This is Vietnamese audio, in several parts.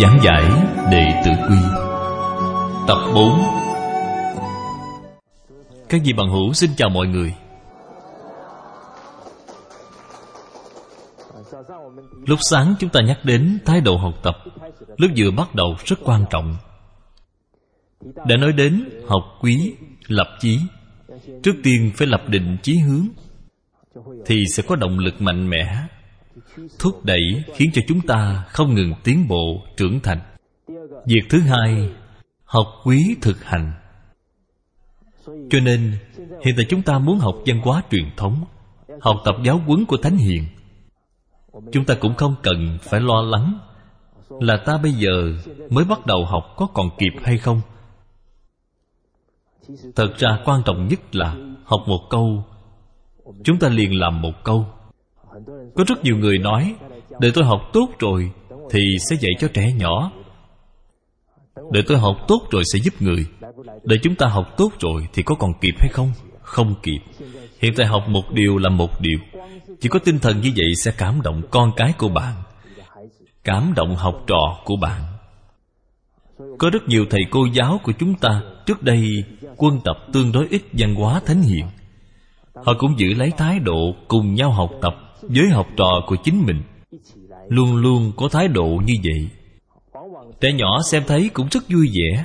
Giảng giải Đệ Tử Quy. Tập 4 Các vị bằng hữu xin chào mọi người. Lúc sáng chúng ta nhắc đến thái độ học tập Lúc vừa bắt đầu rất quan trọng. Đã nói đến học quý, lập chí. Trước tiên phải lập định chí hướng Thì sẽ có động lực mạnh mẽ Thúc đẩy khiến cho chúng ta không ngừng tiến bộ, trưởng thành. Việc thứ hai Học quý thực hành. Cho nên Hiện tại chúng ta muốn học văn hóa truyền thống Học tập giáo huấn của Thánh Hiền. Chúng ta cũng không cần phải lo lắng Là ta bây giờ mới bắt đầu học có còn kịp hay không. Thật ra quan trọng nhất là Học một câu. Chúng ta liền làm một câu. Có rất nhiều người nói, Để tôi học tốt rồi Thì sẽ dạy cho trẻ nhỏ. Để tôi học tốt rồi sẽ giúp người. Để chúng ta học tốt rồi Thì có còn kịp hay không? Không kịp. Hiện tại học một điều là một điều. Chỉ có tinh thần như vậy sẽ cảm động con cái của bạn, Cảm động học trò của bạn. Có rất nhiều thầy cô giáo của chúng ta Trước đây quân tập tương đối ít văn hóa thánh hiền. Họ cũng giữ lấy thái độ cùng nhau học tập. Với học trò của chính mình Luôn luôn có thái độ như vậy. Trẻ nhỏ xem thấy cũng rất vui vẻ,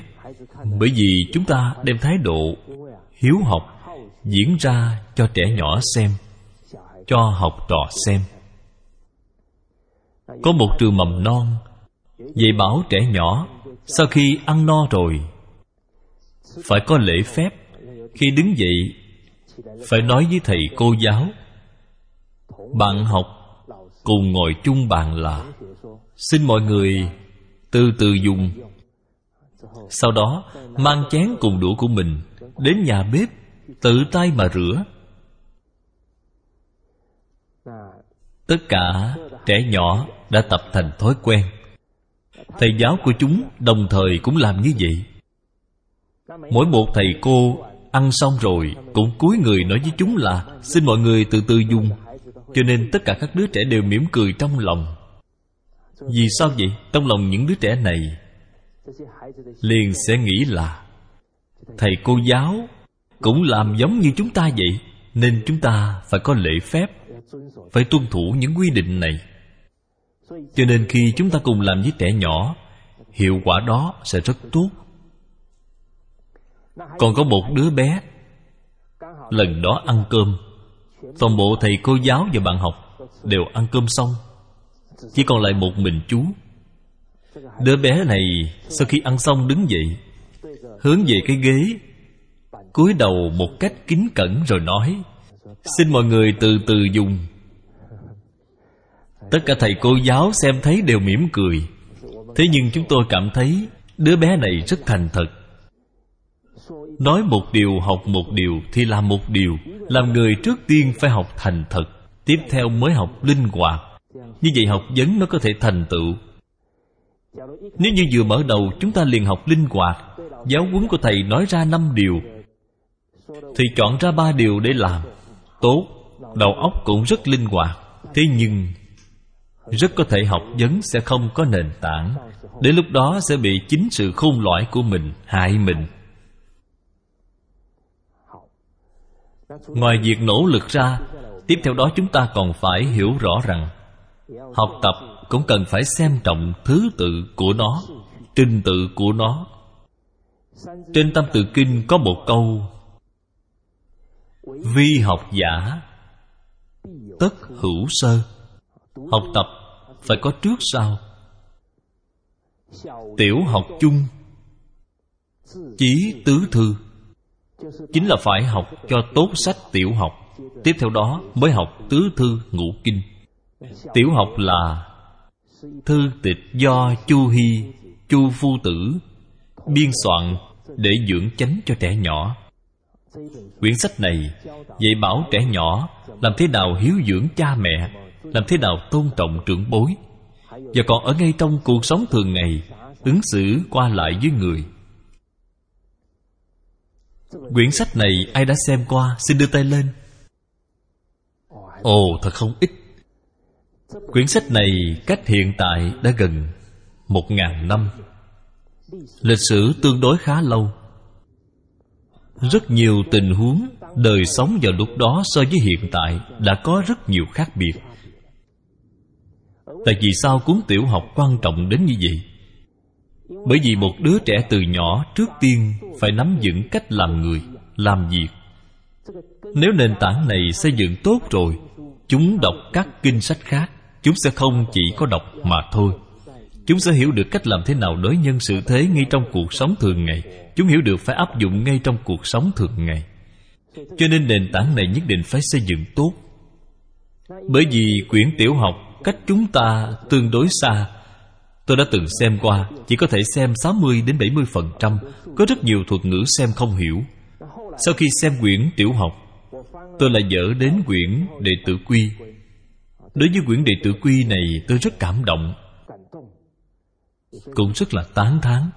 Bởi vì chúng ta đem thái độ Hiếu học Diễn ra cho trẻ nhỏ xem, Cho học trò xem. Có một trường mầm non Dạy bảo trẻ nhỏ Sau khi ăn no rồi, Phải có lễ phép. Khi đứng dậy, Phải nói với thầy cô giáo bạn học Cùng ngồi chung bàn là, Xin mọi người từ từ dùng. Sau đó, Mang chén cùng đũa của mình Đến nhà bếp, Tự tay mà rửa. Tất cả trẻ nhỏ đã tập thành thói quen. Thầy giáo của chúng đồng thời cũng làm như vậy. Mỗi một thầy cô ăn xong rồi Cũng cúi người nói với chúng là, Xin mọi người từ từ dùng. Cho nên tất cả các đứa trẻ đều mỉm cười trong lòng. Vì sao vậy? Trong lòng những đứa trẻ này Liền sẽ nghĩ là, Thầy cô giáo Cũng làm giống như chúng ta vậy, Nên chúng ta phải có lễ phép, Phải tuân thủ những quy định này. Cho nên khi chúng ta cùng làm với trẻ nhỏ, Hiệu quả đó sẽ rất tốt. Còn có một đứa bé, Lần đó ăn cơm Toàn bộ thầy cô giáo và bạn học Đều ăn cơm xong. Chỉ còn lại một mình chú. Đứa bé này Sau khi ăn xong đứng dậy, Hướng về cái ghế, cúi đầu một cách kính cẩn rồi nói, Xin mọi người từ từ dùng. Tất cả thầy cô giáo xem thấy đều mỉm cười. Thế nhưng chúng tôi cảm thấy Đứa bé này rất thành thật. Nói một điều, học một điều Thì làm một điều. Làm người trước tiên phải học thành thật. Tiếp theo mới học linh hoạt. Như vậy học vấn nó có thể thành tựu. Nếu như vừa mở đầu, chúng ta liền học linh hoạt. Giáo huấn của thầy nói ra năm điều. Thì chọn ra ba điều để làm. Tốt, Đầu óc cũng rất linh hoạt. Thế nhưng, Rất có thể học vấn sẽ không có nền tảng. Đến lúc đó sẽ bị chính sự khôn lõi của mình hại mình. Ngoài việc nỗ lực ra, Tiếp theo đó chúng ta còn phải hiểu rõ rằng, Học tập cũng cần phải xem trọng thứ tự của nó, Trình tự của nó. Trên Tâm Tự Kinh có một câu, Vi học giả, Tất hữu sơ. Học tập phải có trước sau. Tiểu học chung, Chí tứ thư. Chính là phải học cho tốt sách tiểu học. Tiếp theo đó mới học tứ thư ngũ kinh. Tiểu học là Thư tịch do Chu Hy chu phu tử biên soạn để dưỡng chánh cho trẻ nhỏ. Quyển sách này dạy bảo trẻ nhỏ làm thế nào hiếu dưỡng cha mẹ, làm thế nào tôn trọng trưởng bối. Và còn ở ngay trong cuộc sống thường ngày, ứng xử qua lại với người quyển sách này ai đã xem qua, xin đưa tay lên. Ồ, thật không ít. Quyển sách này cách hiện tại đã gần một ngàn năm. Lịch sử tương đối khá lâu. Rất nhiều tình huống đời sống vào lúc đó so với hiện tại đã có rất nhiều khác biệt. Tại vì sao cuốn tiểu học quan trọng đến như vậy? Bởi vì một đứa trẻ từ nhỏ trước tiên phải nắm vững cách làm người, làm việc. Nếu nền tảng này xây dựng tốt rồi, chúng đọc các kinh sách khác, chúng sẽ không chỉ có đọc mà thôi. Chúng sẽ hiểu được cách làm thế nào đối nhân xử thế ngay trong cuộc sống thường ngày. Chúng hiểu được phải áp dụng ngay trong cuộc sống thường ngày. Cho nên nền tảng này nhất định phải xây dựng tốt. Bởi vì quyển tiểu học cách chúng ta tương đối xa Tôi đã từng xem qua, Chỉ có thể xem 60 đến 70 phần trăm. Có rất nhiều thuật ngữ xem không hiểu. Sau khi xem quyển tiểu học, Tôi lại dở đến quyển đệ tử quy. Đối với quyển đệ tử quy này, tôi rất cảm động. Cũng rất là tán thán.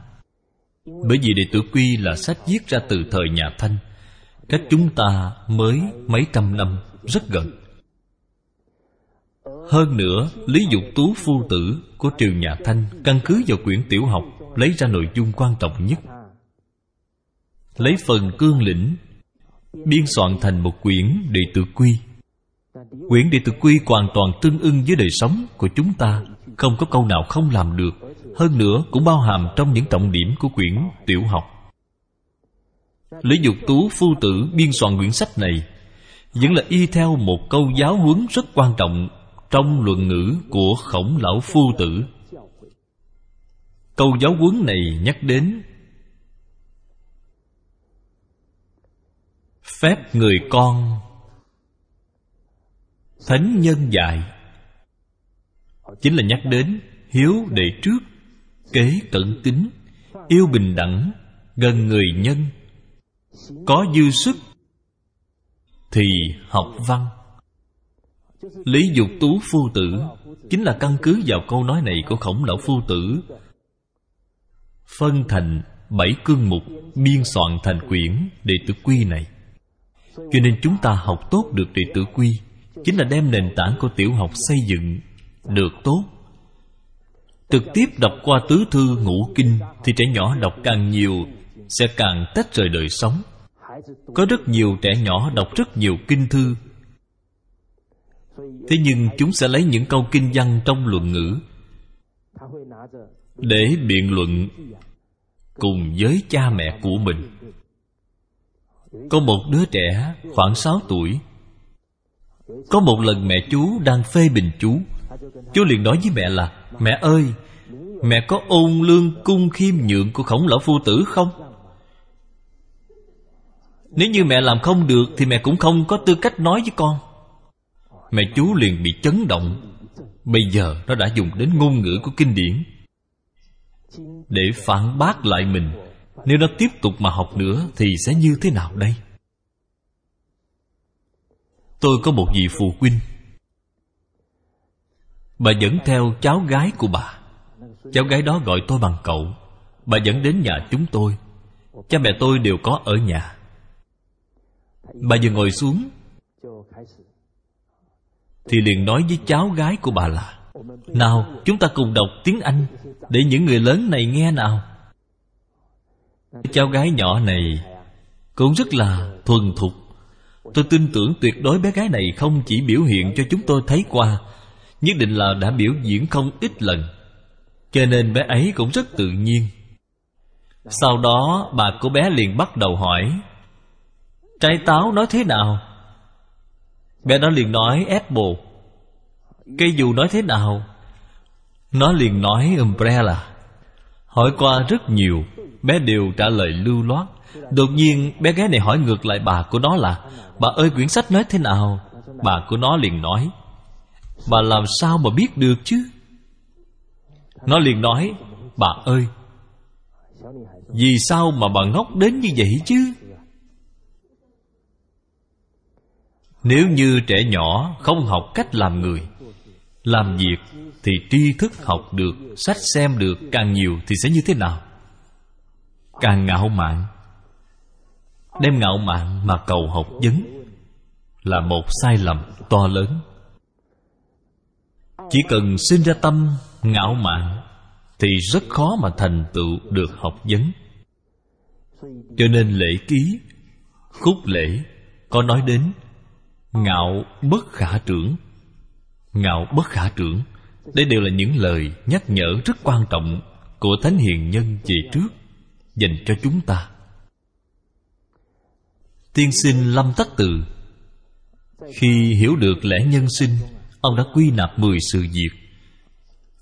Bởi vì đệ tử quy là sách viết ra từ thời nhà Thanh. Cách chúng ta mới mấy trăm năm, rất gần hơn nữa, Lý Dục Tú Phu Tử của triều nhà Thanh căn cứ vào quyển tiểu học lấy ra nội dung quan trọng nhất. Lấy phần cương lĩnh biên soạn thành một quyển đệ tử quy. Quyển đệ tử quy hoàn toàn tương ưng với đời sống của chúng ta, không có câu nào không làm được. Hơn nữa cũng bao hàm trong những trọng điểm của quyển tiểu học. Lý Dục Tú Phu Tử biên soạn quyển sách này vẫn là y theo một câu giáo huấn rất quan trọng trong luận ngữ của khổng lão phu tử. Câu giáo huấn này nhắc đến phép người con, thánh nhân dạy. Chính là nhắc đến hiếu đệ trước, kế cẩn tính yêu bình đẳng, gần người nhân. Có dư sức thì học văn. Lý dục tú phu tử Chính là căn cứ vào câu nói này của khổng lão phu tử. Phân thành bảy cương mục Biên soạn thành quyển đệ tử quy này. Cho nên chúng ta học tốt được đệ tử quy Chính là đem nền tảng của tiểu học xây dựng Được tốt. Trực tiếp đọc qua tứ thư ngũ kinh Thì trẻ nhỏ đọc càng nhiều Sẽ càng tách rời đời sống. Có rất nhiều trẻ nhỏ đọc rất nhiều kinh thư thế nhưng chúng sẽ lấy những câu kinh văn trong luận ngữ để biện luận cùng với cha mẹ của mình. Có một đứa trẻ khoảng 6 tuổi. Có một lần mẹ chú đang phê bình chú. Chú liền nói với mẹ là mẹ ơi mẹ có ôn lương cung khiêm nhượng của khổng lão phu tử không? Nếu như mẹ làm không được thì mẹ cũng không có tư cách nói với con Mẹ chú liền bị chấn động. Bây giờ nó đã dùng đến ngôn ngữ của kinh điển. Để phản bác lại mình, Nếu nó tiếp tục mà học nữa Thì sẽ như thế nào đây? Tôi có một vị phụ huynh. Bà dẫn theo cháu gái của bà. Cháu gái đó gọi tôi bằng cậu. Bà dẫn đến nhà chúng tôi. Cha mẹ tôi đều có ở nhà. Bà vừa ngồi xuống thì liền nói với cháu gái của bà là, nào, chúng ta cùng đọc tiếng anh để những người lớn này nghe nào. Cháu gái nhỏ này cũng rất là thuần thục. Tôi tin tưởng tuyệt đối bé gái này không chỉ biểu hiện cho chúng tôi thấy qua, nhất định là đã biểu diễn không ít lần. Cho nên bé ấy cũng rất tự nhiên. Sau đó, bà của bé liền bắt đầu hỏi trái táo nói thế nào? Bé đó liền nói apple Cây dù nói thế nào? Nó liền nói, umbrella. Hỏi qua rất nhiều, Bé đều trả lời lưu loát. Đột nhiên, bé gái này hỏi ngược lại bà của nó là, Bà ơi, quyển sách nói thế nào? Bà của nó liền nói, Bà làm sao mà biết được chứ? Nó liền nói, Bà ơi, Vì sao mà bà ngốc đến như vậy chứ? Nếu như trẻ nhỏ không học cách làm người, Làm việc thì tri thức học được, Sách xem được càng nhiều thì sẽ như thế nào? Càng ngạo mạn. Đem ngạo mạn mà cầu học vấn Là một sai lầm to lớn. Chỉ cần sinh ra tâm ngạo mạn Thì rất khó mà thành tựu được học vấn. Cho nên lễ ký, Khúc lễ Có nói đến Ngạo bất khả trưởng. Ngạo bất khả trưởng, Đây đều là những lời nhắc nhở rất quan trọng Của Thánh Hiền Nhân về trước, Dành cho chúng ta. Tiên sinh Lâm Tắc Từ. Khi hiểu được lẽ nhân sinh, Ông đã quy nạp mười sự việc.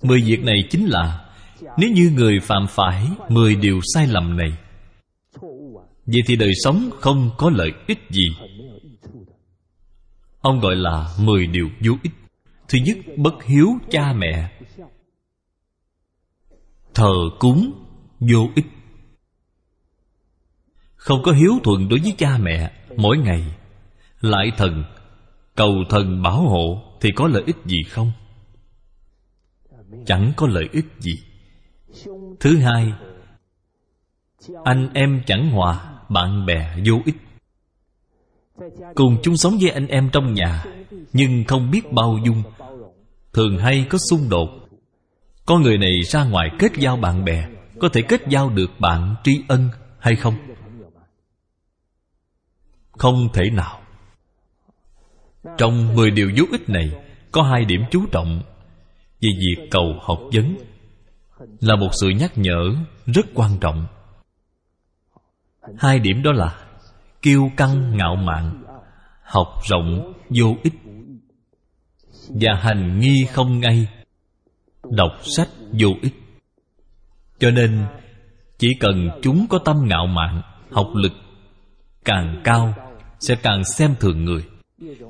Mười việc này chính là, Nếu như người phạm phải Mười điều sai lầm này, Vậy thì đời sống không có lợi ích gì. Ông gọi là mười điều vô ích. Thứ nhất, bất hiếu cha mẹ. Thờ cúng vô ích. Không có hiếu thuận đối với cha mẹ Mỗi ngày. Lại thần, Cầu thần bảo hộ Thì có lợi ích gì không? Chẳng có lợi ích gì. Thứ hai, Anh em chẳng hòa Bạn bè vô ích. Cùng chung sống với anh em trong nhà, Nhưng không biết bao dung. Thường hay có xung đột. Có người này ra ngoài kết giao bạn bè, Có thể kết giao được bạn tri ân hay không? Không thể nào. Trong 10 điều vô ích này, Có hai điểm chú trọng Về việc cầu học vấn. Là một sự nhắc nhở rất quan trọng. Hai điểm đó là Kiêu căng ngạo mạn, Học rộng vô ích. Và hành nghi không ngay, Đọc sách vô ích. Cho nên, Chỉ cần chúng có tâm ngạo mạn, Học lực càng cao, Sẽ càng xem thường người,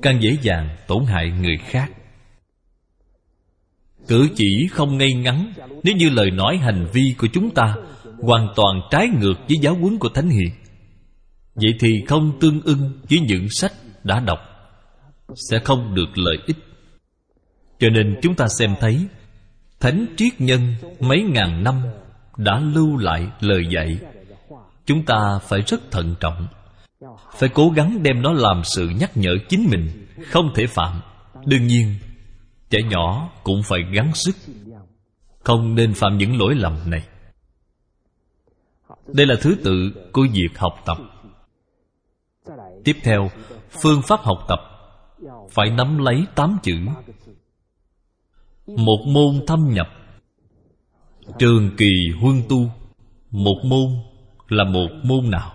Càng dễ dàng tổn hại người khác. Cử chỉ không ngay ngắn, Nếu như lời nói hành vi của chúng ta Hoàn toàn trái ngược với giáo huấn của Thánh Hiền Vậy thì không tương ưng với những sách đã đọc, Sẽ không được lợi ích. Cho nên chúng ta xem thấy, Thánh triết nhân mấy ngàn năm Đã lưu lại lời dạy. Chúng ta phải rất thận trọng, Phải cố gắng đem nó làm sự nhắc nhở chính mình, Không thể phạm. Đương nhiên, Trẻ nhỏ cũng phải gắng sức, Không nên phạm những lỗi lầm này. Đây là thứ tự của việc học tập. Tiếp theo, Phương pháp học tập. Phải nắm lấy tám chữ. Một môn thâm nhập. Trường kỳ huân tu. Một môn là một môn nào?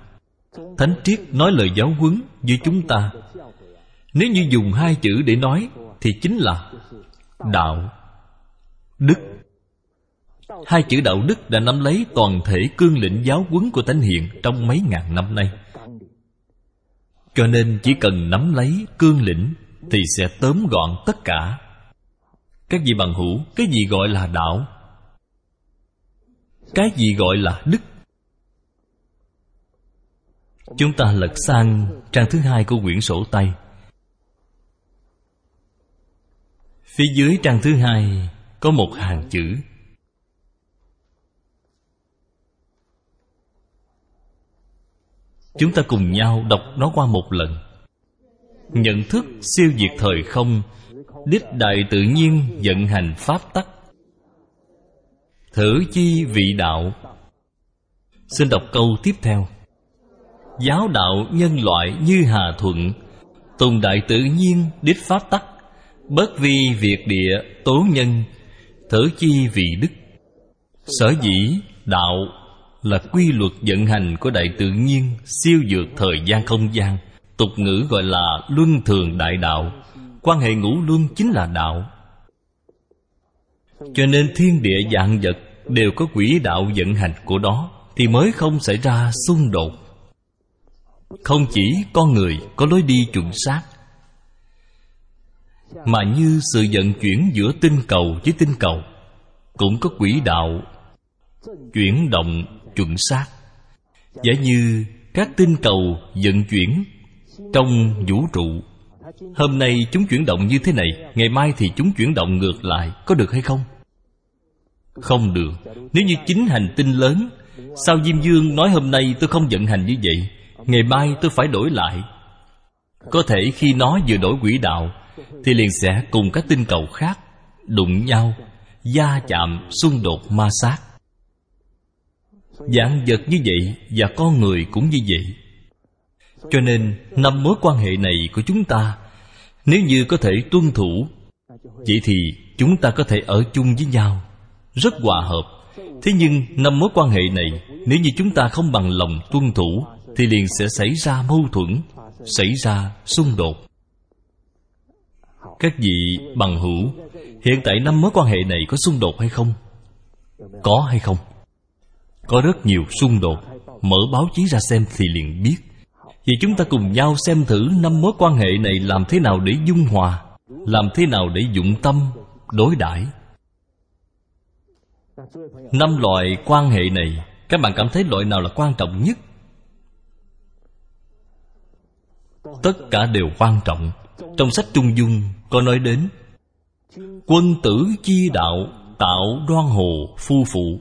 Thánh Triết nói lời giáo huấn với chúng ta. Nếu như dùng hai chữ để nói, Thì chính là Đạo, Đức. Hai chữ đạo đức đã nắm lấy toàn thể cương lĩnh giáo huấn của Thánh Hiện trong mấy ngàn năm nay cho nên chỉ cần nắm lấy cương lĩnh Thì sẽ tóm gọn tất cả. Các vị bằng hữu, Cái gì gọi là đạo? Cái gì gọi là đức? Chúng ta lật sang trang thứ hai của quyển sổ tay. Phía dưới trang thứ hai Có một hàng chữ. Chúng ta cùng nhau đọc nó qua một lần. Nhận thức siêu diệt thời không, Đích đại tự nhiên vận hành pháp tắc. Thử chi vị đạo. Xin đọc câu tiếp theo. Giáo đạo nhân loại như hà thuận Tùng đại tự nhiên đích pháp tắc, Bất vi việt địa tố nhân, Thử chi vị đức. Sở dĩ đạo là quy luật vận hành của đại tự nhiên siêu dược thời gian không gian. Tục ngữ gọi là luân thường đại đạo. Quan hệ ngũ luân chính là đạo. Cho nên thiên địa dạng vật đều có quỹ đạo vận hành của đó thì mới không xảy ra xung đột. Không chỉ con người có lối đi chuẩn xác, mà như sự vận chuyển giữa tinh cầu với tinh cầu cũng có quỹ đạo chuyển động chuẩn xác. Giả như các tinh cầu vận chuyển trong vũ trụ. Hôm nay chúng chuyển động như thế này, ngày mai thì chúng chuyển động ngược lại, có được hay không? Không được. Nếu như chính hành tinh lớn, sao diêm dương nói hôm nay tôi không vận hành như vậy? Ngày mai tôi phải đổi lại. Có thể khi nó vừa đổi quỹ đạo, thì liền sẽ cùng các tinh cầu khác đụng nhau, va chạm, xung đột, ma sát dạng vật như vậy và con người cũng như vậy. Cho nên, năm mối quan hệ này của chúng ta, nếu như có thể tuân thủ, vậy thì chúng ta có thể ở chung với nhau. Rất hòa hợp. Thế nhưng, năm mối quan hệ này, nếu như chúng ta không bằng lòng tuân thủ, thì liền sẽ xảy ra mâu thuẫn, xảy ra xung đột. Các vị bằng hữu, hiện tại năm mối quan hệ này có xung đột hay không? Có hay không? Có rất nhiều xung đột. Mở báo chí ra xem thì liền biết. Vì chúng ta cùng nhau xem thử năm mối quan hệ này làm thế nào để dung hòa, làm thế nào để dụng tâm, đối đãi. Năm loại quan hệ này, các bạn cảm thấy loại nào là quan trọng nhất? Tất cả đều quan trọng. Trong sách trung dung có nói đến quân tử chi đạo tạo đoan hồ, phu phụ.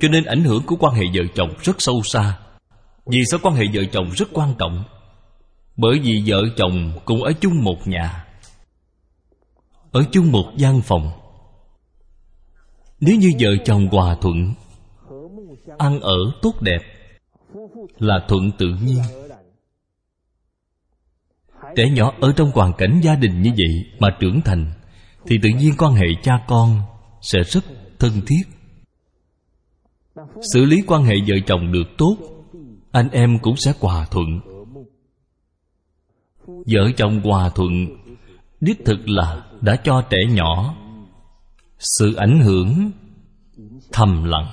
Cho nên ảnh hưởng của quan hệ vợ chồng rất sâu xa. Vì sao quan hệ vợ chồng rất quan trọng? Bởi vì vợ chồng cùng ở chung một nhà, ở chung một gian phòng. Nếu như vợ chồng hòa thuận, ăn ở tốt đẹp, là thuận tự nhiên. Trẻ nhỏ ở trong hoàn cảnh gia đình như vậy mà trưởng thành, thì tự nhiên quan hệ cha con sẽ rất thân thiết. Xử lý quan hệ vợ chồng được tốt, anh em cũng sẽ hòa thuận. Vợ chồng hòa thuận, đích thực là đã cho trẻ nhỏ sự ảnh hưởng thầm lặng.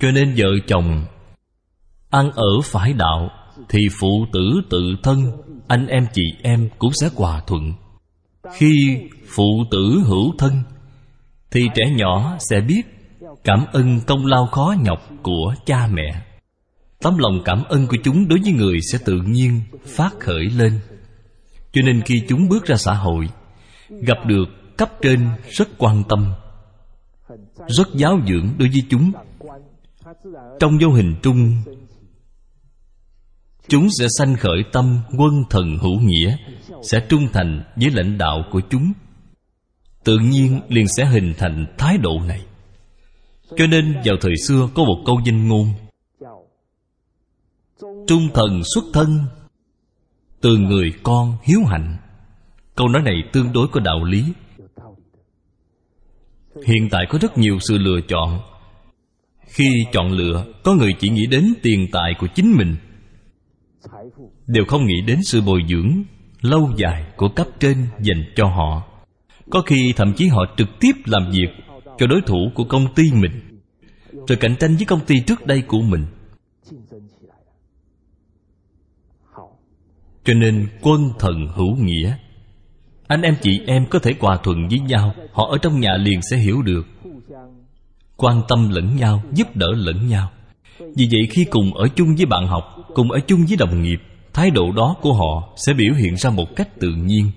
Cho nên vợ chồng ăn ở phải đạo thì phụ tử tự thân, anh em chị em cũng sẽ hòa thuận. Khi phụ tử hữu thân thì trẻ nhỏ sẽ biết cảm ơn công lao khó nhọc của cha mẹ. Tấm lòng cảm ơn của chúng đối với người sẽ tự nhiên phát khởi lên. Cho nên khi chúng bước ra xã hội, gặp được cấp trên rất quan tâm, rất giáo dưỡng đối với chúng. Trong vô hình trung, chúng sẽ sanh khởi tâm quân thần hữu nghĩa, sẽ trung thành với lãnh đạo của chúng tự nhiên liền sẽ hình thành thái độ này. Cho nên vào thời xưa có một câu danh ngôn. Trung thần xuất thân, từ người con hiếu hạnh. Câu nói này tương đối có đạo lý. Hiện tại có rất nhiều sự lựa chọn. Khi chọn lựa, có người chỉ nghĩ đến tiền tài của chính mình. Đều không nghĩ đến sự bồi dưỡng lâu dài của cấp trên dành cho họ có khi thậm chí họ trực tiếp làm việc cho đối thủ của công ty mình, rồi cạnh tranh với công ty trước đây của mình. Cho nên quân thần hữu nghĩa. Anh em chị em có thể hòa thuận với nhau, họ ở trong nhà liền sẽ hiểu được. Quan tâm lẫn nhau, giúp đỡ lẫn nhau. Vì vậy khi cùng ở chung với bạn học, cùng ở chung với đồng nghiệp, thái độ đó của họ sẽ biểu hiện ra một cách tự nhiên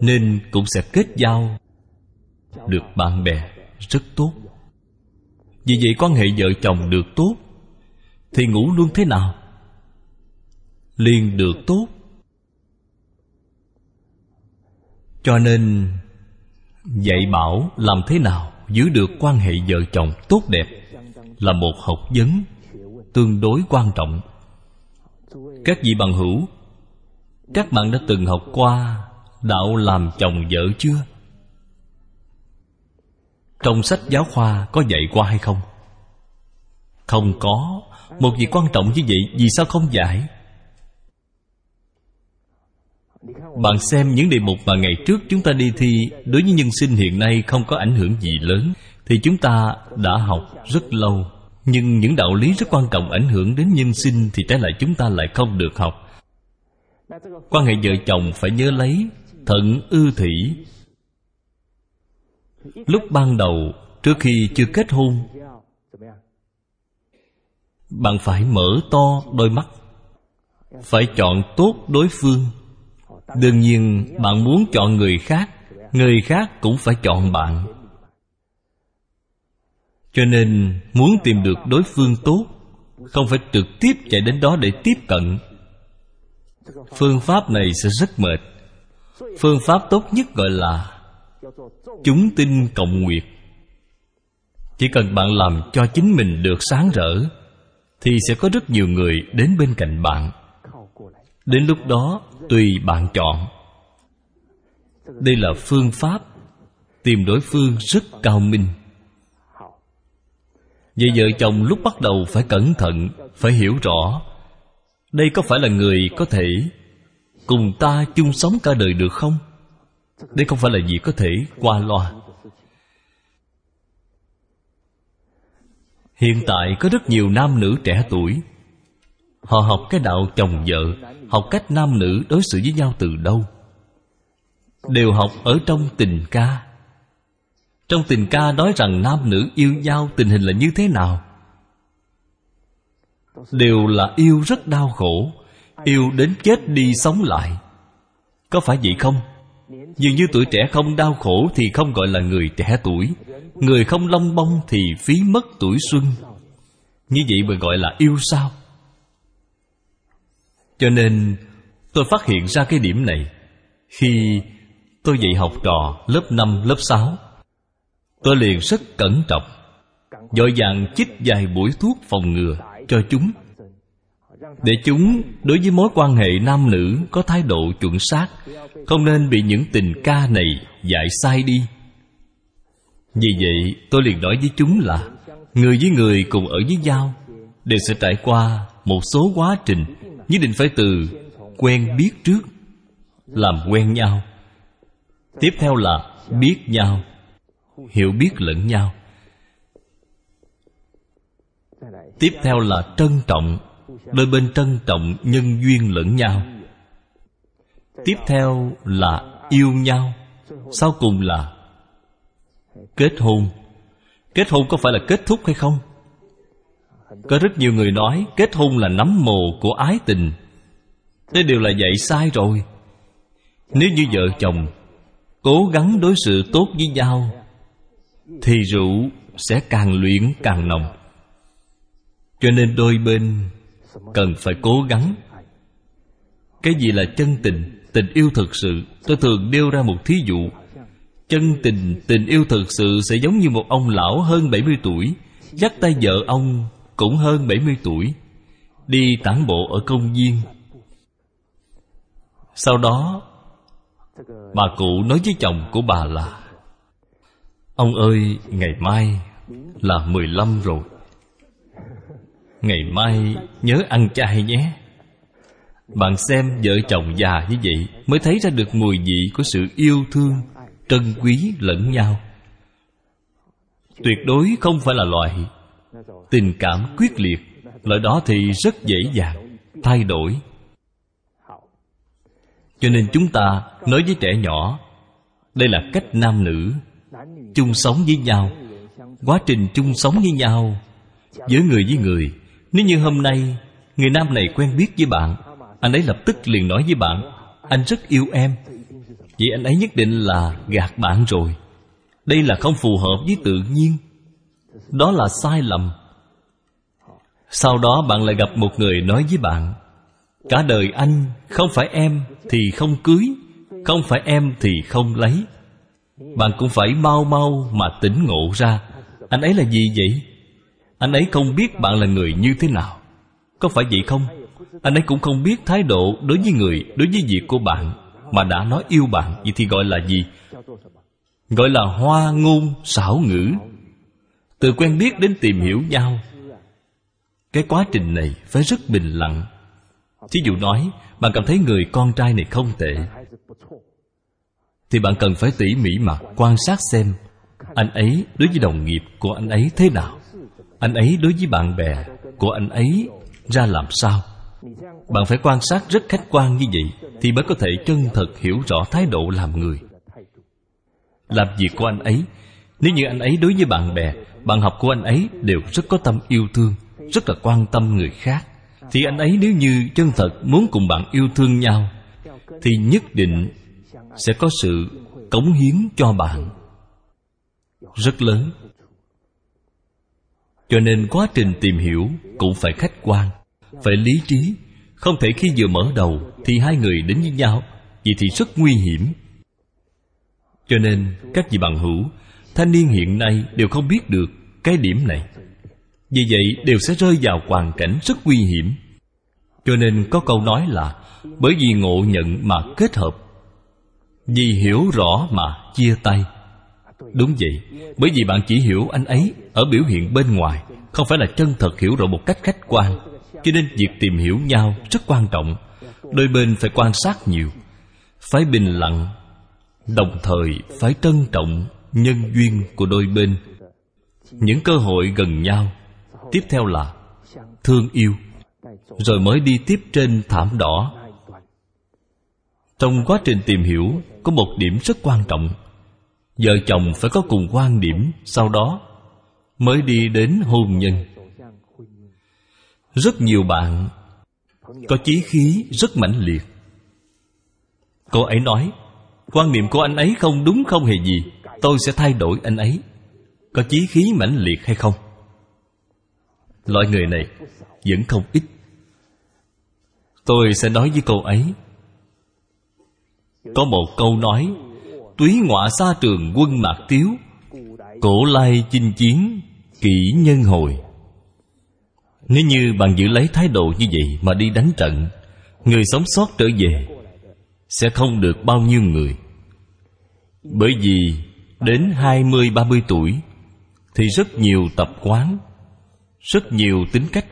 nên cũng sẽ kết giao được bạn bè rất tốt. Vì vậy quan hệ vợ chồng được tốt thì ngủ luôn thế nào? Liền được tốt. Cho nên dạy bảo làm thế nào giữ được quan hệ vợ chồng tốt đẹp là một học vấn tương đối quan trọng. Các vị bằng hữu, các bạn đã từng học qua đạo làm chồng vợ chưa? Trong sách giáo khoa có dạy qua hay không? Không có. Một việc quan trọng như vậy, vì sao không giải bạn xem những đề mục mà ngày trước chúng ta đi thi, đối với nhân sinh hiện nay không có ảnh hưởng gì lớn, thì chúng ta đã học rất lâu. Nhưng những đạo lý rất quan trọng ảnh hưởng đến nhân sinh thì trái lại chúng ta lại không được học. Quan hệ vợ chồng phải nhớ lấy thận ư thủy. Lúc ban đầu, trước khi chưa kết hôn, bạn phải mở to đôi mắt, phải chọn tốt đối phương. Đương nhiên, bạn muốn chọn người khác người khác cũng phải chọn bạn. Cho nên, muốn tìm được đối phương tốt, không phải trực tiếp chạy đến đó để tiếp cận. Phương pháp này sẽ rất mệt phương pháp tốt nhất gọi là chúng tinh cộng nguyệt. Chỉ cần bạn làm cho chính mình được sáng rỡ, thì sẽ có rất nhiều người đến bên cạnh bạn. Đến lúc đó, tùy bạn chọn. Đây là phương pháp tìm đối phương rất cao minh. Vậy vợ chồng lúc bắt đầu phải cẩn thận, Phải hiểu rõ Đây có phải là người có thể Cùng ta chung sống cả đời được không? Đây không phải là gì có thể qua loa. Hiện tại có rất nhiều nam nữ trẻ tuổi. Họ học cái đạo chồng vợ, Học cách nam nữ đối xử với nhau từ đâu. Đều học ở trong tình ca. Trong tình ca nói rằng nam nữ yêu nhau tình hình là như thế nào? Đều là yêu rất đau khổ. Yêu đến chết đi sống lại. Có phải vậy không? Dường như tuổi trẻ không đau khổ Thì không gọi là người trẻ tuổi. Người không long bông thì phí mất tuổi xuân. Như vậy mà gọi là yêu sao? Cho nên tôi phát hiện ra cái điểm này. Khi tôi dạy học trò lớp 5, lớp 6 Tôi liền rất cẩn trọng Dội dàng chích vài buổi thuốc phòng ngừa cho chúng. Để chúng đối với mối quan hệ nam nữ có thái độ chuẩn xác, Không nên bị những tình ca này dạy sai đi. Vì vậy, tôi liền nói với chúng là, Người với người cùng ở với nhau Đều sẽ trải qua một số quá trình Nhất định phải từ quen biết trước, Làm quen nhau. Tiếp theo là biết nhau, Hiểu biết lẫn nhau. Tiếp theo là trân trọng Đôi bên trân trọng nhân duyên lẫn nhau. Tiếp theo là yêu nhau, Sau cùng là Kết hôn. Kết hôn có phải là kết thúc hay không? Có rất nhiều người nói Kết hôn là nắm mồ của ái tình. Đây đều là dạy sai rồi. Nếu như vợ chồng Cố gắng đối xử tốt với nhau, Thì rượu sẽ càng luyện càng nồng. Cho nên đôi bên Cần phải cố gắng. Cái gì là chân tình Tình yêu thực sự? Tôi thường nêu ra một thí dụ. Chân tình, tình yêu thực sự Sẽ giống như một ông lão hơn 70 tuổi. Dắt tay vợ ông cũng hơn 70 tuổi. Đi tản bộ ở công viên. Sau đó Bà cụ nói với chồng của bà là Ông ơi, ngày mai là 15 rồi. Ngày mai nhớ ăn chay nhé. Bạn xem vợ chồng già như vậy Mới thấy ra được mùi vị của sự yêu thương, Trân quý, lẫn nhau. Tuyệt đối không phải là loại Tình cảm quyết liệt, Loại đó thì rất dễ dàng, Thay đổi. Cho nên chúng ta nói với trẻ nhỏ, Đây là cách nam nữ Chung sống với nhau. Quá trình chung sống với nhau, Giữa người với người nếu như hôm nay Người nam này quen biết với bạn, Anh ấy lập tức liền nói với bạn, Anh rất yêu em. Vậy anh ấy nhất định là gạt bạn rồi. Đây là không phù hợp với tự nhiên. Đó là sai lầm. Sau đó bạn lại gặp một người nói với bạn, Cả đời anh Không phải em thì không cưới, Không phải em thì không lấy. Bạn cũng phải mau mau mà tỉnh ngộ ra, Anh ấy là gì vậy? Anh ấy không biết bạn là người như thế nào. Có phải vậy không? Anh ấy cũng không biết thái độ đối với người, Đối với việc của bạn, Mà đã nói yêu bạn. Vậy thì gọi là gì? Gọi là hoa ngôn xảo ngữ. Từ quen biết đến tìm hiểu nhau. Cái quá trình này phải rất bình lặng. Thí dụ nói, Bạn cảm thấy người con trai này không tệ, Thì bạn cần phải tỉ mỉ mà quan sát xem Anh ấy đối với đồng nghiệp của anh ấy thế nào. Anh ấy đối với bạn bè của anh ấy ra làm sao? Bạn phải quan sát rất khách quan như vậy Thì mới có thể chân thật hiểu rõ thái độ làm người. Làm việc của anh ấy, Nếu như anh ấy đối với bạn bè, Bạn học của anh ấy đều rất có tâm yêu thương, rất là quan tâm người khác, thì anh ấy nếu như chân thật muốn cùng bạn yêu thương nhau, thì nhất định sẽ có sự cống hiến cho bạn rất lớn cho nên quá trình tìm hiểu cũng phải khách quan, phải lý trí. Không thể khi vừa mở đầu thì hai người đến với nhau, vì thì rất nguy hiểm. Cho nên các vị bằng hữu, thanh niên hiện nay đều không biết được cái điểm này. Vì vậy đều sẽ rơi vào hoàn cảnh rất nguy hiểm. Cho nên có câu nói là, bởi vì ngộ nhận mà kết hợp, vì hiểu rõ mà chia tay đúng vậy. Bởi vì bạn chỉ hiểu anh ấy ở biểu hiện bên ngoài, không phải là chân thật hiểu rõ một cách khách quan. Cho nên việc tìm hiểu nhau rất quan trọng. Đôi bên phải quan sát nhiều. Phải bình lặng, đồng thời phải trân trọng nhân duyên của đôi bên. Những cơ hội gần nhau. Tiếp theo là thương yêu. Rồi mới đi tiếp trên thảm đỏ. Trong quá trình tìm hiểu, có một điểm rất quan trọng vợ chồng phải có cùng quan điểm, sau đó mới đi đến hôn nhân. Rất nhiều bạn có chí khí rất mãnh liệt. Cô ấy nói, quan niệm của anh ấy không đúng không hề gì, tôi sẽ thay đổi anh ấy. Có chí khí mãnh liệt hay không? Loại người này vẫn không ít. Tôi sẽ nói với cô ấy. Có một câu nói túy ngọa xa trường quân mạc tiếu. Cổ lai chinh chiến, kỷ nhân hồi. Nếu như bạn giữ lấy thái độ như vậy mà đi đánh trận, người sống sót trở về sẽ không được bao nhiêu người. Bởi vì đến hai mươi, ba mươi tuổi thì rất nhiều tập quán, rất nhiều tính cách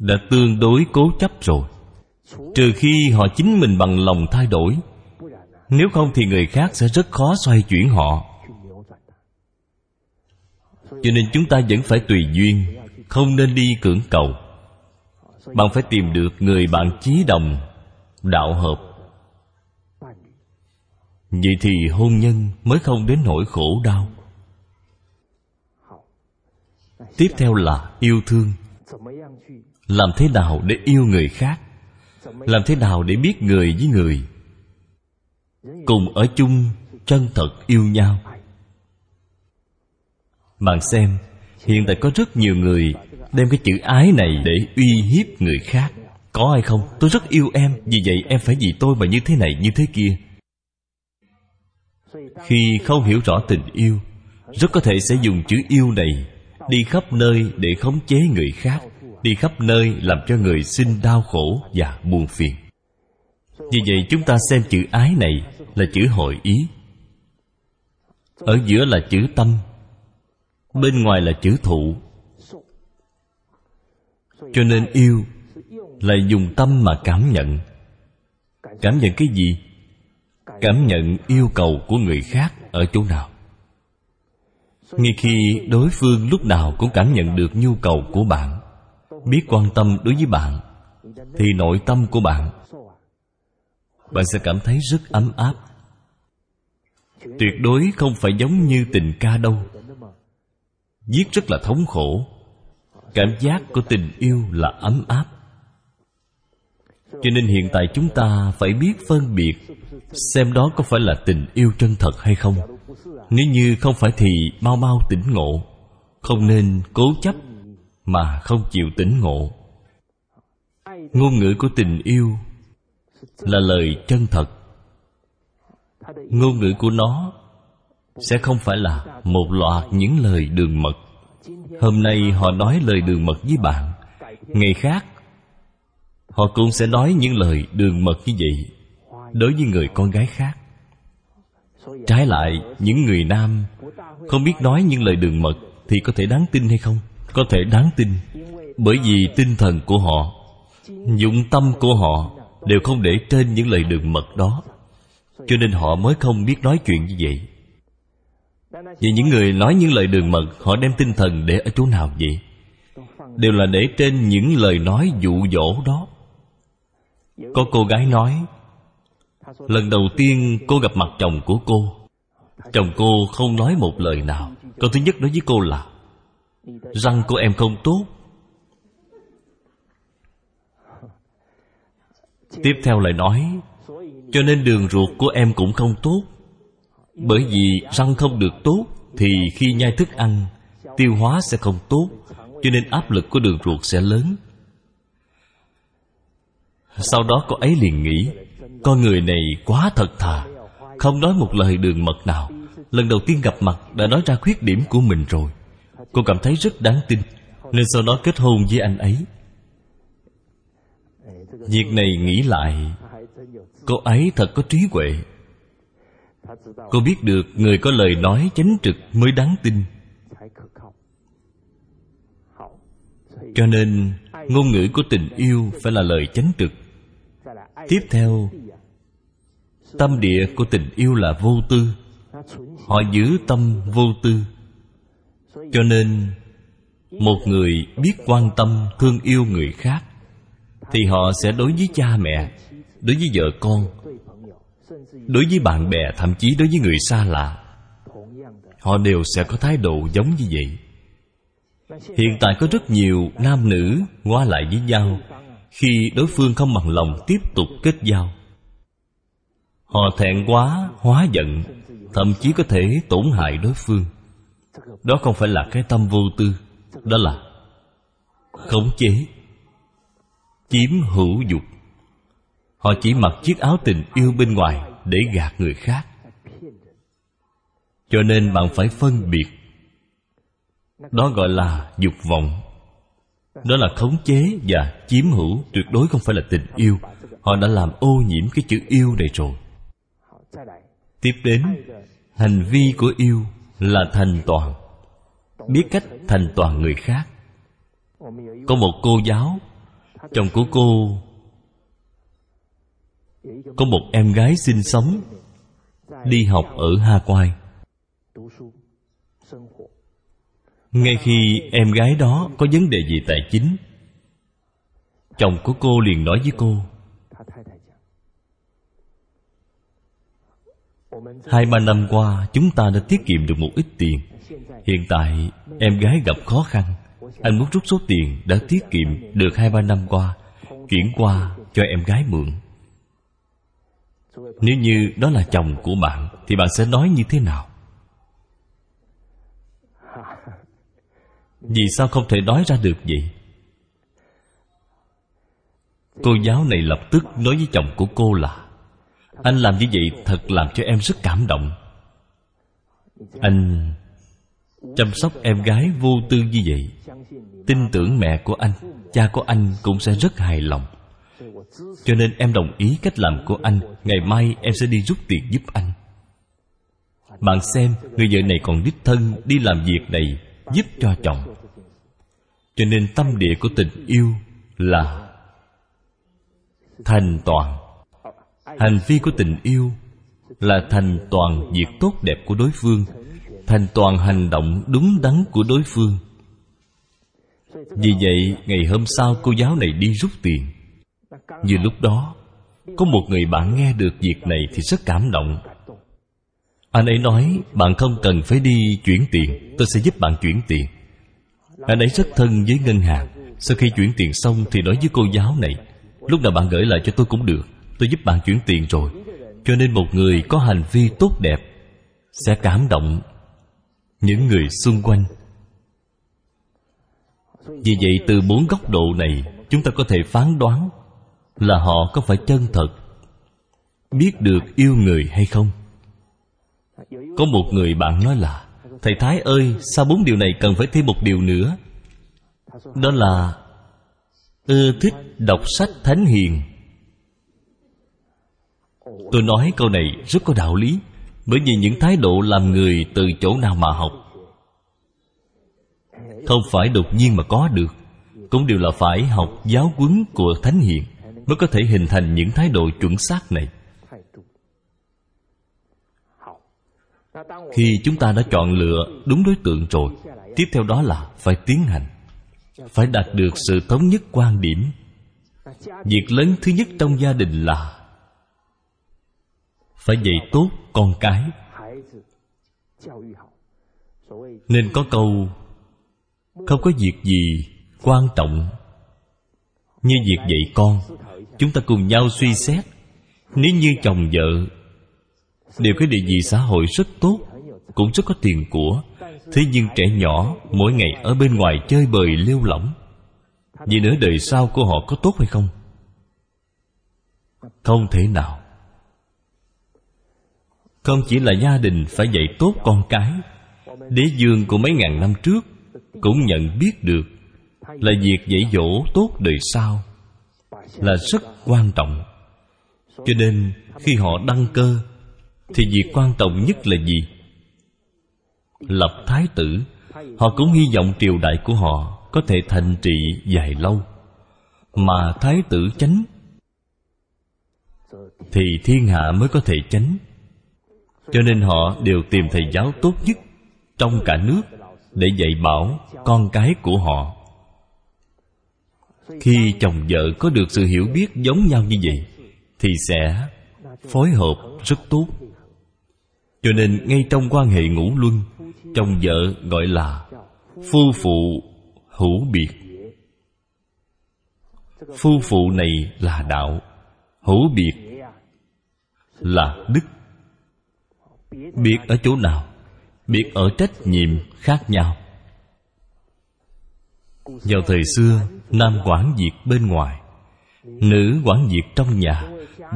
đã tương đối cố chấp rồi trừ khi họ chính mình bằng lòng thay đổi. Nếu không thì người khác sẽ rất khó xoay chuyển họ. Cho nên chúng ta vẫn phải tùy duyên, không nên đi cưỡng cầu. Bạn phải tìm được người bạn chí đồng, đạo hợp. Vậy thì hôn nhân mới không đến nỗi khổ đau. Tiếp theo là yêu thương. Làm thế nào để yêu người khác? Làm thế nào để biết người với người? Cùng ở chung, chân thật yêu nhau. Bạn xem, hiện tại có rất nhiều người đem cái chữ ái này để uy hiếp người khác. Có hay không? Tôi rất yêu em, vì vậy em phải vì tôi mà như thế này, như thế kia. Khi không hiểu rõ tình yêu, rất có thể sẽ dùng chữ yêu này đi khắp nơi để khống chế người khác đi khắp nơi làm cho người sinh đau khổ và buồn phiền. Vì vậy chúng ta xem chữ ái này là chữ hội ý. Ở giữa là chữ tâm, bên ngoài là chữ thụ. Cho nên yêu là dùng tâm mà cảm nhận. Cảm nhận cái gì? Cảm nhận yêu cầu của người khác ở chỗ nào? Ngay khi đối phương lúc nào cũng cảm nhận được nhu cầu của bạn biết quan tâm đối với bạn, thì nội tâm của bạn. Bạn sẽ cảm thấy rất ấm áp. Tuyệt đối không phải giống như tình ca đâu. Viết rất là thống khổ. Cảm giác của tình yêu là ấm áp. Cho nên hiện tại chúng ta phải biết phân biệt xem đó có phải là tình yêu chân thật hay không. Nếu như không phải thì mau mau tỉnh ngộ. Không nên cố chấp mà không chịu tỉnh ngộ. Ngôn ngữ của tình yêu là lời chân thật. Ngôn ngữ của nó sẽ không phải là một loạt những lời đường mật. Hôm nay họ nói lời đường mật với bạn, ngày khác họ cũng sẽ nói những lời đường mật như vậy đối với người con gái khác. Trái lại, những người nam không biết nói những lời đường mật thì có thể đáng tin hay không? Có thể đáng tin. Bởi vì tinh thần của họ, dụng tâm của họ đều không để trên những lời đường mật đó. Cho nên họ mới không biết nói chuyện như vậy. Vì những người nói những lời đường mật, họ đem tinh thần để ở chỗ nào vậy? Đều là để trên những lời nói dụ dỗ đó. Có cô gái nói, lần đầu tiên cô gặp mặt chồng của cô. Chồng cô không nói một lời nào. Câu thứ nhất đối với cô là răng của em không tốt. Tiếp theo lại nói, cho nên đường ruột của em cũng không tốt. Bởi vì răng không được tốt, thì khi nhai thức ăn, tiêu hóa sẽ không tốt, cho nên áp lực của đường ruột sẽ lớn. Sau đó cô ấy liền nghĩ, con người này quá thật thà. Không nói một lời đường mật nào. Lần đầu tiên gặp mặt đã nói ra khuyết điểm của mình rồi cô cảm thấy rất đáng tin. Nên sau đó kết hôn với anh ấy. Việc này nghĩ lại, cô ấy thật có trí huệ. Cô biết được người có lời nói chánh trực mới đáng tin. Cho nên, ngôn ngữ của tình yêu phải là lời chánh trực. Tiếp theo, tâm địa của tình yêu là vô tư. Họ giữ tâm vô tư cho nên, một người biết quan tâm thương yêu người khác, thì họ sẽ đối với cha mẹ, đối với vợ con, đối với bạn bè, thậm chí đối với người xa lạ, họ đều sẽ có thái độ giống như vậy. Hiện tại có rất nhiều nam nữ qua lại với nhau khi đối phương không bằng lòng tiếp tục kết giao. Họ thẹn quá, hóa giận, thậm chí có thể tổn hại đối phương đó không phải là cái tâm vô tư, đó là khống chế, chiếm hữu dục. Họ chỉ mặc chiếc áo tình yêu bên ngoài để gạt người khác. Cho nên bạn phải phân biệt. Đó gọi là dục vọng. Đó là khống chế và chiếm hữu, tuyệt đối không phải là tình yêu. Họ đã làm ô nhiễm cái chữ yêu này rồi. Tiếp đến, hành vi của yêu là thành toàn. Biết cách thành toàn người khác. Có một cô giáo, chồng của cô, có một em gái sinh sống, đi học ở hawaii ngay khi em gái đó có vấn đề gì tài chính, chồng của cô liền nói với cô hai ba năm qua, chúng ta đã tiết kiệm được một ít tiền. Hiện tại, em gái gặp khó khăn. Anh muốn rút số tiền đã tiết kiệm được hai ba năm qua, chuyển qua cho em gái mượn. Nếu như đó là chồng của bạn, thì bạn sẽ nói như thế nào? Vì sao không thể nói ra được vậy? Cô giáo này lập tức nói với chồng của cô là anh làm như vậy thật làm cho em rất cảm động. Anh chăm sóc em gái vô tư như vậy. Tin tưởng mẹ của anh, cha của anh cũng sẽ rất hài lòng. Cho nên em đồng ý cách làm của anh. Ngày mai em sẽ đi rút tiền giúp anh. Bạn xem, người vợ này còn đích thân đi làm việc này giúp cho chồng. Cho nên tâm địa của tình yêu là thành toàn hành vi của tình yêu là thành toàn việc tốt đẹp của đối phương, thành toàn hành động đúng đắn của đối phương. Vì vậy, ngày hôm sau cô giáo này đi rút tiền. Như lúc đó, có một người bạn nghe được việc này thì rất cảm động. Anh ấy nói, bạn không cần phải đi chuyển tiền, tôi sẽ giúp bạn chuyển tiền. Anh ấy rất thân với ngân hàng. Sau khi chuyển tiền xong thì nói với cô giáo này, lúc nào bạn gửi lại cho tôi cũng được tôi giúp bạn chuyển tiền rồi. Cho nên một người có hành vi tốt đẹp sẽ cảm động những người xung quanh. Vì vậy, từ bốn góc độ này, chúng ta có thể phán đoán là họ có phải chân thật, biết được yêu người hay không. Có một người bạn nói là, thầy thái ơi sao bốn điều này cần phải thêm một điều nữa. Đó là, ưa thích đọc sách thánh hiền tôi nói câu này rất có đạo lý, bởi vì những thái độ làm người từ chỗ nào mà học. Không phải đột nhiên mà có được, cũng đều là phải học giáo huấn của thánh hiền mới có thể hình thành những thái độ chuẩn xác này. Khi chúng ta đã chọn lựa đúng đối tượng rồi, tiếp theo đó là phải tiến hành, phải đạt được sự thống nhất quan điểm. Việc lớn thứ nhất trong gia đình là phải dạy tốt con cái. Nên có câu, không có việc gì quan trọng như việc dạy con. Chúng ta cùng nhau suy xét. Nếu như chồng vợ đều có địa vị xã hội rất tốt, cũng rất có tiền của, thế nhưng trẻ nhỏ mỗi ngày ở bên ngoài chơi bời lêu lỏng, vì nữa đời sau của họ có tốt hay không? Không thể nào không chỉ là gia đình phải dạy tốt con cái, đế dương của mấy ngàn năm trước cũng nhận biết được là việc dạy dỗ tốt đời sau là rất quan trọng. Cho nên khi họ đăng cơ, thì việc quan trọng nhất là gì? Lập thái tử, họ cũng hy vọng triều đại của họ có thể thành trị dài lâu. Mà thái tử chánh thì thiên hạ mới có thể chánh cho nên họ đều tìm thầy giáo tốt nhất trong cả nước để dạy bảo con cái của họ. Khi chồng vợ có được sự hiểu biết giống nhau như vậy, thì sẽ phối hợp rất tốt. Cho nên ngay trong quan hệ ngũ luân, chồng vợ gọi là phu phụ hữu biệt. Phu phụ này là đạo, hữu biệt là đức biệt ở chỗ nào biệt ở trách nhiệm khác nhau. Vào thời xưa, nam quản việc bên ngoài, nữ quản việc trong nhà,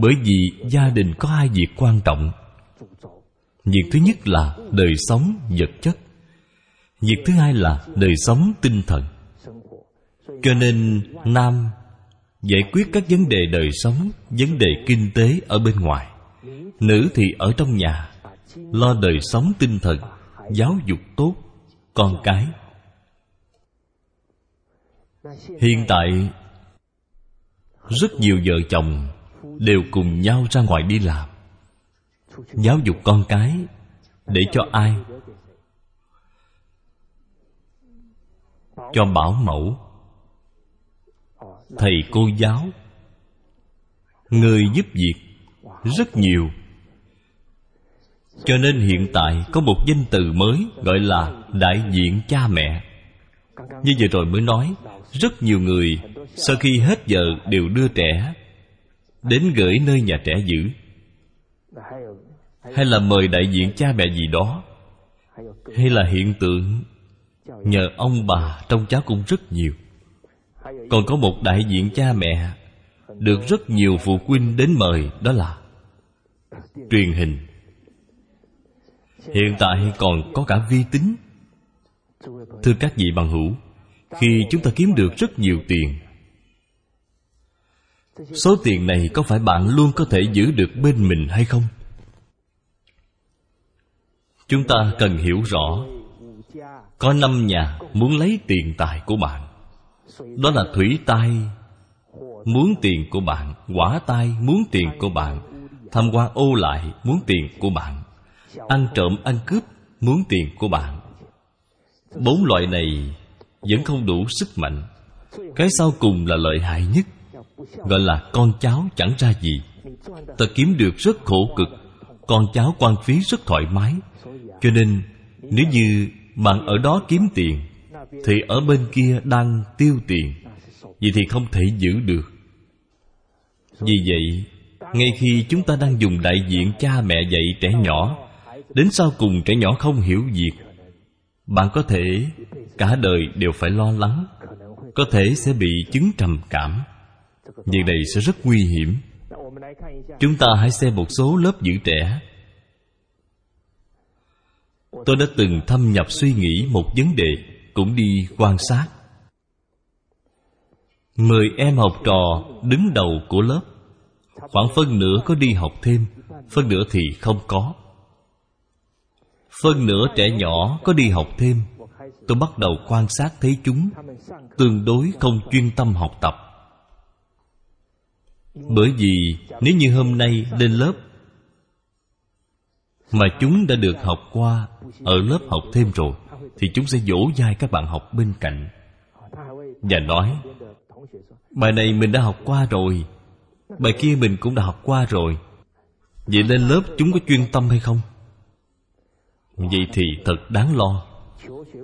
bởi vì gia đình có hai việc quan trọng. Việc thứ nhất là đời sống vật chất, việc thứ hai là đời sống tinh thần. Cho nên nam giải quyết các vấn đề đời sống, vấn đề kinh tế ở bên ngoài, nữ thì ở trong nhà lo đời sống tinh thần, giáo dục tốt, con cái. Hiện tại, rất nhiều vợ chồng đều cùng nhau ra ngoài đi làm. Giáo dục con cái để cho ai? Cho bảo mẫu, thầy cô giáo. Người giúp việc rất nhiều cho nên hiện tại có một danh từ mới gọi là đại diện cha mẹ. Như vừa rồi mới nói, rất nhiều người sau khi hết giờ đều đưa trẻ đến gửi nơi nhà trẻ giữ. Hay là mời đại diện cha mẹ gì đó. Hay là hiện tượng nhờ ông bà trong cháu cũng rất nhiều. Còn có một đại diện cha mẹ được rất nhiều phụ huynh đến mời, đó là truyền hình hiện tại còn có cả vi tính. Thưa các vị bằng hữu, khi chúng ta kiếm được rất nhiều tiền, số tiền này có phải bạn luôn có thể giữ được bên mình hay không? Chúng ta cần hiểu rõ, có năm nhà muốn lấy tiền tài của bạn. Đó là thủy tai, muốn tiền của bạn, quả tai, muốn tiền của bạn, tham quan ô lại, muốn tiền của bạn ăn trộm, ăn cướp, muốn tiền của bạn. Bốn loại này vẫn không đủ sức mạnh. Cái sau cùng là lợi hại nhất, gọi là con cháu chẳng ra gì. Ta kiếm được rất khổ cực, con cháu quan phí rất thoải mái. Cho nên, nếu như bạn ở đó kiếm tiền, thì ở bên kia đang tiêu tiền, vậy thì không thể giữ được. Vì vậy, ngay khi chúng ta đang dùng đại diện cha mẹ dạy trẻ nhỏ đến sau cùng trẻ nhỏ không hiểu việc bạn có thể, cả đời đều phải lo lắng. Có thể sẽ bị chứng trầm cảm. Việc này sẽ rất nguy hiểm. Chúng ta hãy xem một số lớp giữ trẻ. Tôi đã từng thâm nhập suy nghĩ một vấn đề, cũng đi quan sát. Mười em học trò đứng đầu của lớp. Khoảng phân nửa có đi học thêm, phân nửa thì không có phân nửa trẻ nhỏ có đi học thêm. Tôi bắt đầu quan sát thấy chúng tương đối không chuyên tâm học tập. Bởi vì nếu như hôm nay lên lớp mà chúng đã được học qua, ở lớp học thêm rồi, thì chúng sẽ dỗ dai các bạn học bên cạnh. Và nói, bài này mình đã học qua rồi. Bài kia mình cũng đã học qua rồi. Vậy lên lớp chúng có chuyên tâm hay không? Vậy thì thật đáng lo.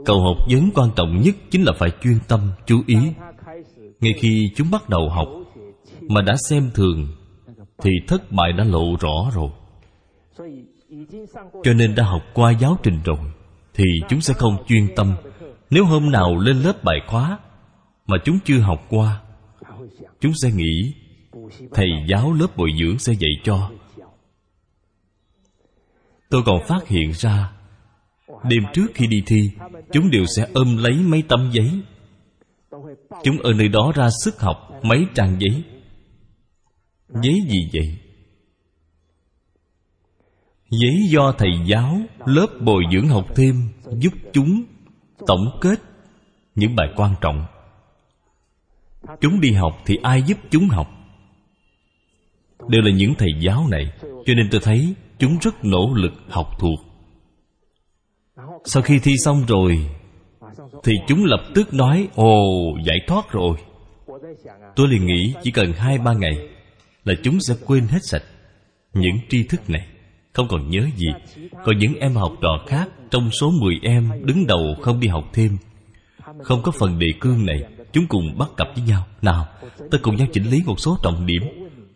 Cầu học vấn quan trọng nhất chính là phải chuyên tâm, chú ý. Ngay khi chúng bắt đầu học mà đã xem thường, thì thất bại đã lộ rõ rồi. Cho nên đã học qua giáo trình rồi, thì chúng sẽ không chuyên tâm. Nếu hôm nào lên lớp bài khóa mà chúng chưa học qua, chúng sẽ nghĩ, thầy giáo lớp bồi dưỡng sẽ dạy cho. Tôi còn phát hiện ra đêm trước khi đi thi, chúng đều sẽ ôm lấy mấy tấm giấy. Chúng ở nơi đó ra sức học mấy trang giấy. Giấy gì vậy? Giấy do thầy giáo, lớp bồi dưỡng học thêm, giúp chúng tổng kết những bài quan trọng. Chúng đi học thì ai giúp chúng học? Đều là những thầy giáo này, cho nên tôi thấy chúng rất nỗ lực học thuộc sau khi thi xong rồi, thì chúng lập tức nói, ồ, giải thoát rồi. Tôi liền nghĩ chỉ cần hai ba ngày là chúng sẽ quên hết sạch những tri thức này. Không còn nhớ gì. Còn những em học trò khác, trong số 10 em đứng đầu không đi học thêm. Không có phần đề cương này, chúng cùng bắt cặp với nhau. Nào, tôi cùng nhau chỉnh lý một số trọng điểm.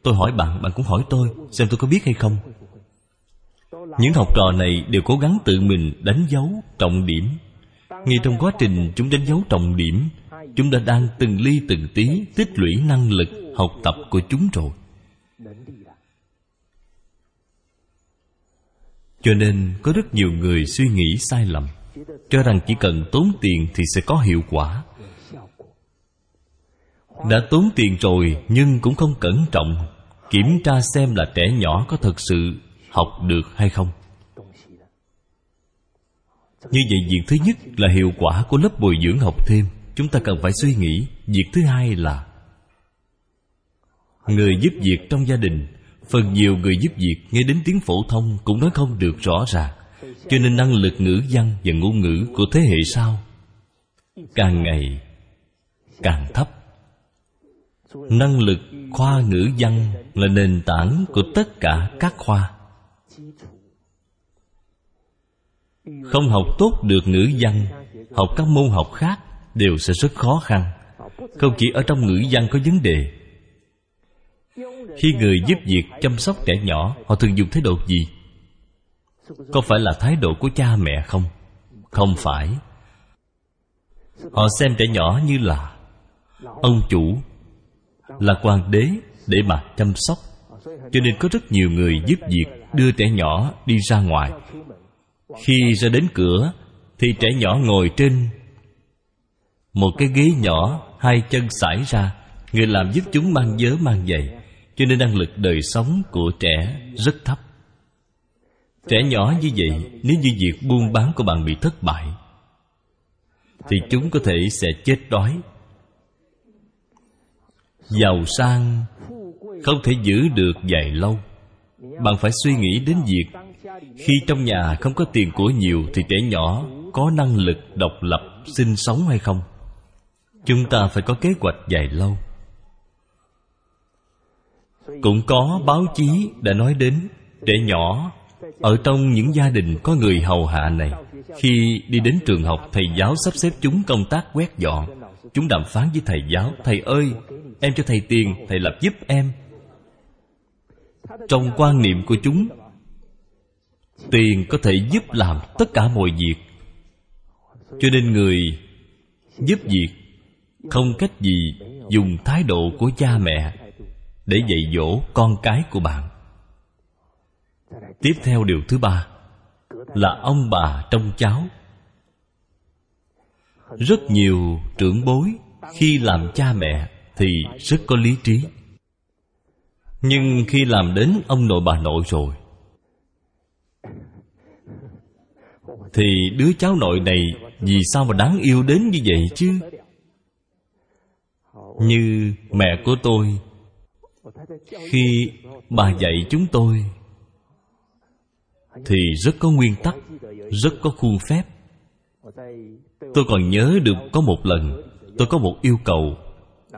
Tôi hỏi bạn bạn cũng hỏi tôi, xem tôi có biết hay không những học trò này đều cố gắng tự mình đánh dấu trọng điểm. Ngay trong quá trình chúng đánh dấu trọng điểm, chúng đã đang từng ly từng tí tích lũy năng lực học tập của chúng rồi. Cho nên có rất nhiều người suy nghĩ sai lầm, cho rằng chỉ cần tốn tiền thì sẽ có hiệu quả. Đã tốn tiền rồi nhưng cũng không cẩn trọng, kiểm tra xem là trẻ nhỏ có thật sự học được hay không? Như vậy việc thứ nhất là hiệu quả của lớp bồi dưỡng học thêm, chúng ta cần phải suy nghĩ. Việc thứ hai là người giúp việc trong gia đình. Phần nhiều người giúp việc nghe đến tiếng phổ thông cũng nói không được rõ ràng. Cho nên năng lực ngữ văn và ngôn ngữ của thế hệ sau càng ngày càng thấp. Năng lực khoa ngữ văn là nền tảng của tất cả các khoa. Không học tốt được ngữ văn, học các môn học khác đều sẽ rất khó khăn. Không chỉ ở trong ngữ văn có vấn đề. Khi người giúp việc chăm sóc trẻ nhỏ, họ thường dùng thái độ gì? Có phải là thái độ của cha mẹ không? Không phải. Họ xem trẻ nhỏ như là ông chủ, là hoàng đế để mà chăm sóc. Cho nên có rất nhiều người giúp việc đưa trẻ nhỏ đi ra ngoài khi ra đến cửa, thì trẻ nhỏ ngồi trên. Một cái ghế nhỏ, hai chân sải ra, người làm giúp chúng mang vớ, mang giày cho nên năng lực đời sống của trẻ rất thấp. Trẻ nhỏ như vậy, nếu như việc buôn bán của bạn bị thất bại, thì chúng có thể sẽ chết đói. Giàu sang, không thể giữ được dài lâu. Bạn phải suy nghĩ đến việc khi trong nhà không có tiền của nhiều thì trẻ nhỏ có năng lực độc lập, sinh sống hay không? Chúng ta phải có kế hoạch dài lâu. Cũng có báo chí đã nói đến, trẻ nhỏ ở trong những gia đình có người hầu hạ này, khi đi đến trường học, thầy giáo sắp xếp chúng công tác quét dọn. Chúng đàm phán với thầy giáo, thầy ơi, em cho thầy tiền, thầy lập giúp em. Trong quan niệm của chúng tiền có thể giúp làm tất cả mọi việc. Cho nên người giúp việc không cách gì dùng thái độ của cha mẹ để dạy dỗ con cái của bạn. Tiếp theo điều thứ ba là ông bà trong cháu. Rất nhiều trưởng bối khi làm cha mẹ thì rất có lý trí. Nhưng khi làm đến ông nội bà nội rồi thì đứa cháu nội này vì sao mà đáng yêu đến như vậy chứ? Như mẹ của tôi, khi bà dạy chúng tôi, thì rất có nguyên tắc, rất có khuôn phép. Tôi còn nhớ được có một lần, tôi có một yêu cầu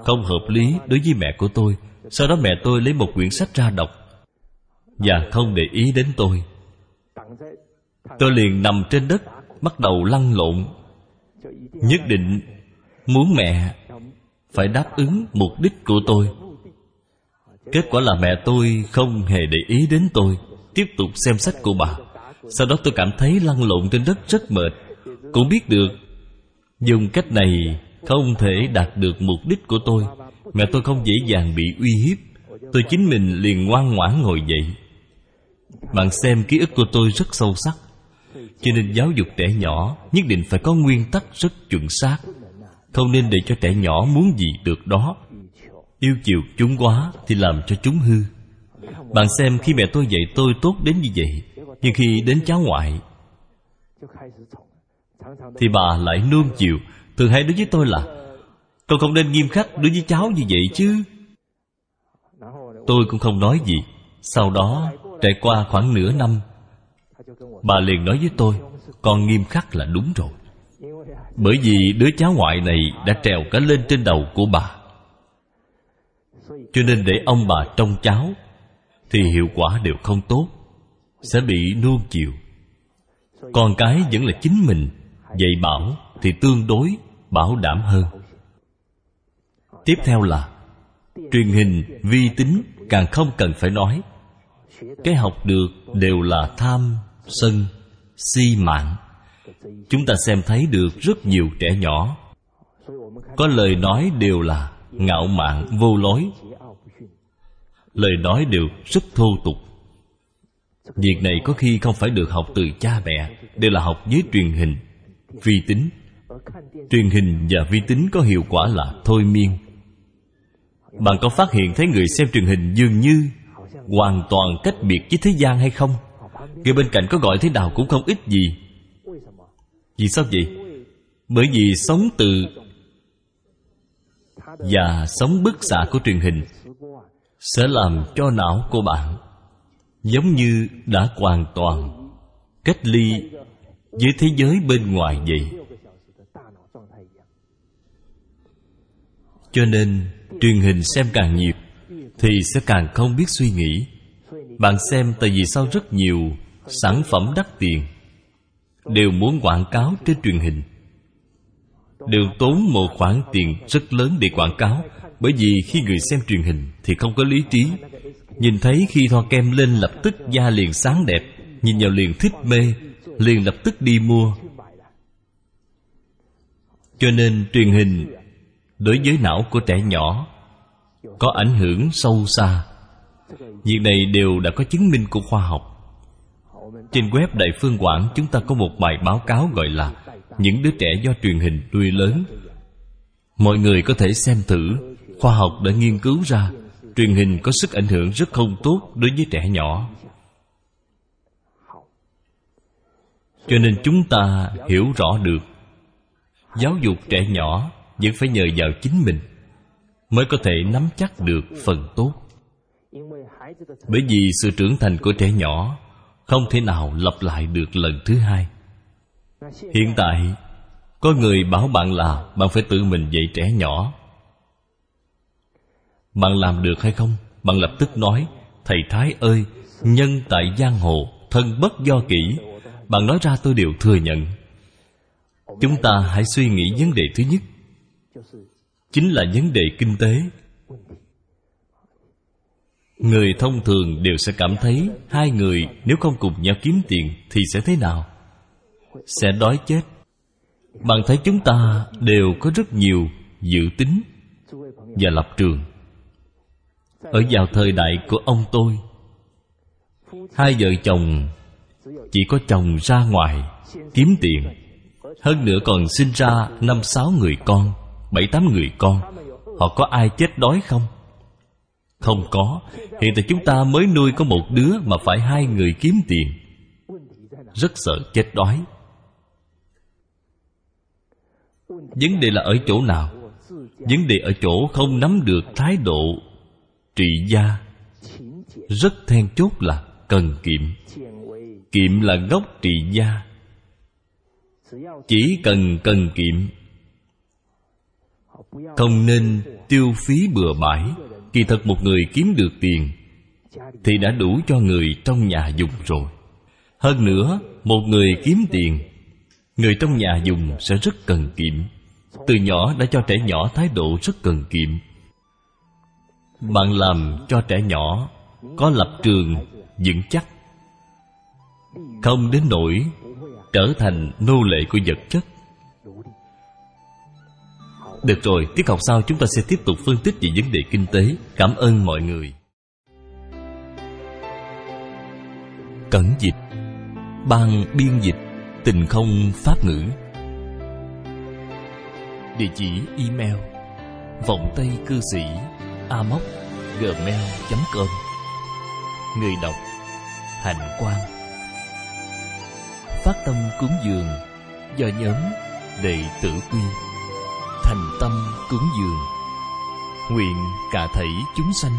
không hợp lý đối với mẹ của tôi. Sau đó mẹ tôi lấy một quyển sách ra đọc và không để ý đến tôi tôi liền nằm trên đất, bắt đầu lăn lộn. Nhất định muốn mẹ phải đáp ứng mục đích của tôi. Kết quả là mẹ tôi không hề để ý đến tôi. Tiếp tục xem sách của bà. Sau đó tôi cảm thấy lăn lộn trên đất rất mệt. Cũng biết được dùng cách này không thể đạt được mục đích của tôi. Mẹ tôi không dễ dàng bị uy hiếp. Tôi chính mình liền ngoan ngoãn ngồi dậy. Bạn xem ký ức của tôi rất sâu sắc cho nên giáo dục trẻ nhỏ nhất định phải có nguyên tắc rất chuẩn xác. Không nên để cho trẻ nhỏ muốn gì được đó. Yêu chiều chúng quá thì làm cho chúng hư. Bạn xem khi mẹ tôi dạy tôi tốt đến như vậy, nhưng khi đến cháu ngoại, thì bà lại nuông chiều. Thường hay đối với tôi là, con không nên nghiêm khắc đối với cháu như vậy chứ. Tôi cũng không nói gì. Sau đó, trải qua khoảng nửa năm bà liền nói với tôi, con nghiêm khắc là đúng rồi. Bởi vì đứa cháu ngoại này đã trèo cả lên trên đầu của bà. Cho nên để ông bà trông cháu, thì hiệu quả đều không tốt, sẽ bị nuông chiều. Con cái vẫn là chính mình, dạy bảo thì tương đối, bảo đảm hơn. Tiếp theo là, truyền hình vi tính càng không cần phải nói. Cái học được đều là tham sân si mạng. Chúng ta xem thấy được rất nhiều trẻ nhỏ. Có lời nói đều là ngạo mạn, vô lối. Lời nói đều rất thô tục. Việc này có khi không phải được học từ cha mẹ, đều là học với truyền hình, vi tính. Truyền hình và vi tính có hiệu quả là thôi miên. Bạn có phát hiện thấy người xem truyền hình dường như hoàn toàn cách biệt với thế gian hay không? Người bên cạnh có gọi thế nào cũng không ít gì. Vì sao vậy? Bởi vì sống từ và sống bức xạ của truyền hình sẽ làm cho não của bạn giống như đã hoàn toàn cách ly với thế giới bên ngoài vậy. Cho nên, truyền hình xem càng nhiều thì sẽ càng không biết suy nghĩ. Bạn xem tại vì sao rất nhiều sản phẩm đắt tiền. Đều muốn quảng cáo trên truyền hình. Đều tốn một khoản tiền rất lớn để quảng cáo, bởi vì khi người xem truyền hình thì không có lý trí. Nhìn thấy khi thoa kem lên lập tức da liền sáng đẹp, nhìn vào liền thích mê, liền lập tức đi mua. Cho nên truyền hình đối với não của trẻ nhỏ có ảnh hưởng sâu xa. Việc này đều đã có chứng minh của khoa học trên web đại phương quảng, chúng ta có một bài báo cáo gọi là những đứa trẻ do truyền hình nuôi lớn. Mọi người có thể xem thử. Khoa học đã nghiên cứu ra, truyền hình có sức ảnh hưởng rất không tốt đối với trẻ nhỏ. Cho nên chúng ta hiểu rõ được, giáo dục trẻ nhỏ vẫn phải nhờ vào chính mình mới có thể nắm chắc được phần tốt. Bởi vì sự trưởng thành của trẻ nhỏ không thể nào lặp lại được lần thứ hai. Hiện tại, có người bảo bạn là bạn phải tự mình dạy trẻ nhỏ. Bạn làm được hay không? Bạn lập tức nói, thầy thái ơi, nhân tại giang hồ, thân bất do kỹ bạn nói ra tôi đều thừa nhận. Chúng ta hãy suy nghĩ vấn đề thứ nhất. Chính là vấn đề kinh tế người thông thường đều sẽ cảm thấy hai người nếu không cùng nhau kiếm tiền thì sẽ thế nào? Sẽ đói chết. Bạn thấy chúng ta đều có rất nhiều dự tính và lập trường. Ở vào thời đại của ông tôi, hai vợ chồng chỉ có chồng ra ngoài kiếm tiền, hơn nữa còn sinh ra năm sáu người con, bảy tám người con. Họ có ai chết đói không? Không có. Hiện tại chúng ta mới nuôi có một đứa mà phải hai người kiếm tiền. Rất sợ, chết đói. Vấn đề là ở chỗ nào? Vấn đề ở chỗ không nắm được thái độ trị gia. Rất then chốt là cần kiệm. Kiệm là gốc trị gia. Chỉ cần cần kiệm, không nên tiêu phí bừa bãi kỳ thật một người kiếm được tiền thì đã đủ cho người trong nhà dùng rồi. Hơn nữa, một người kiếm tiền, người trong nhà dùng sẽ rất cần kiệm. Từ nhỏ đã cho trẻ nhỏ thái độ rất cần kiệm. Bạn làm cho trẻ nhỏ có lập trường vững chắc, không đến nỗi trở thành nô lệ của vật chất được rồi, tiết học sau chúng ta sẽ tiếp tục phân tích về vấn đề kinh tế. Cảm ơn mọi người. Cẩn dịch. Ban biên dịch. Tình không pháp ngữ. Địa chỉ email. Vọng tây cư sĩ. amoc gmail com. Người đọc. Hạnh quan phát tâm cúng dường. Do nhóm đệ tử quy thành tâm cúng dường. Nguyện cả thảy chúng sanh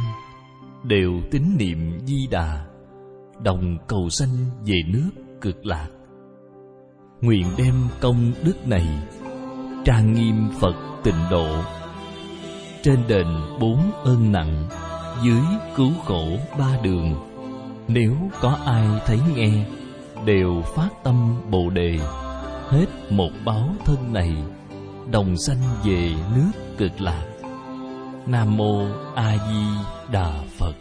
đều tín niệm di đà, đồng cầu sanh về nước cực lạc. Nguyện đem công đức này trang nghiêm phật tịnh độ. Trên đền bốn ơn nặng, dưới cứu khổ ba đường, nếu có ai thấy nghe, đều phát tâm bồ đề. Hết một báo thân này đồng sanh về nước cực lạc. Nam mô a di đà phật.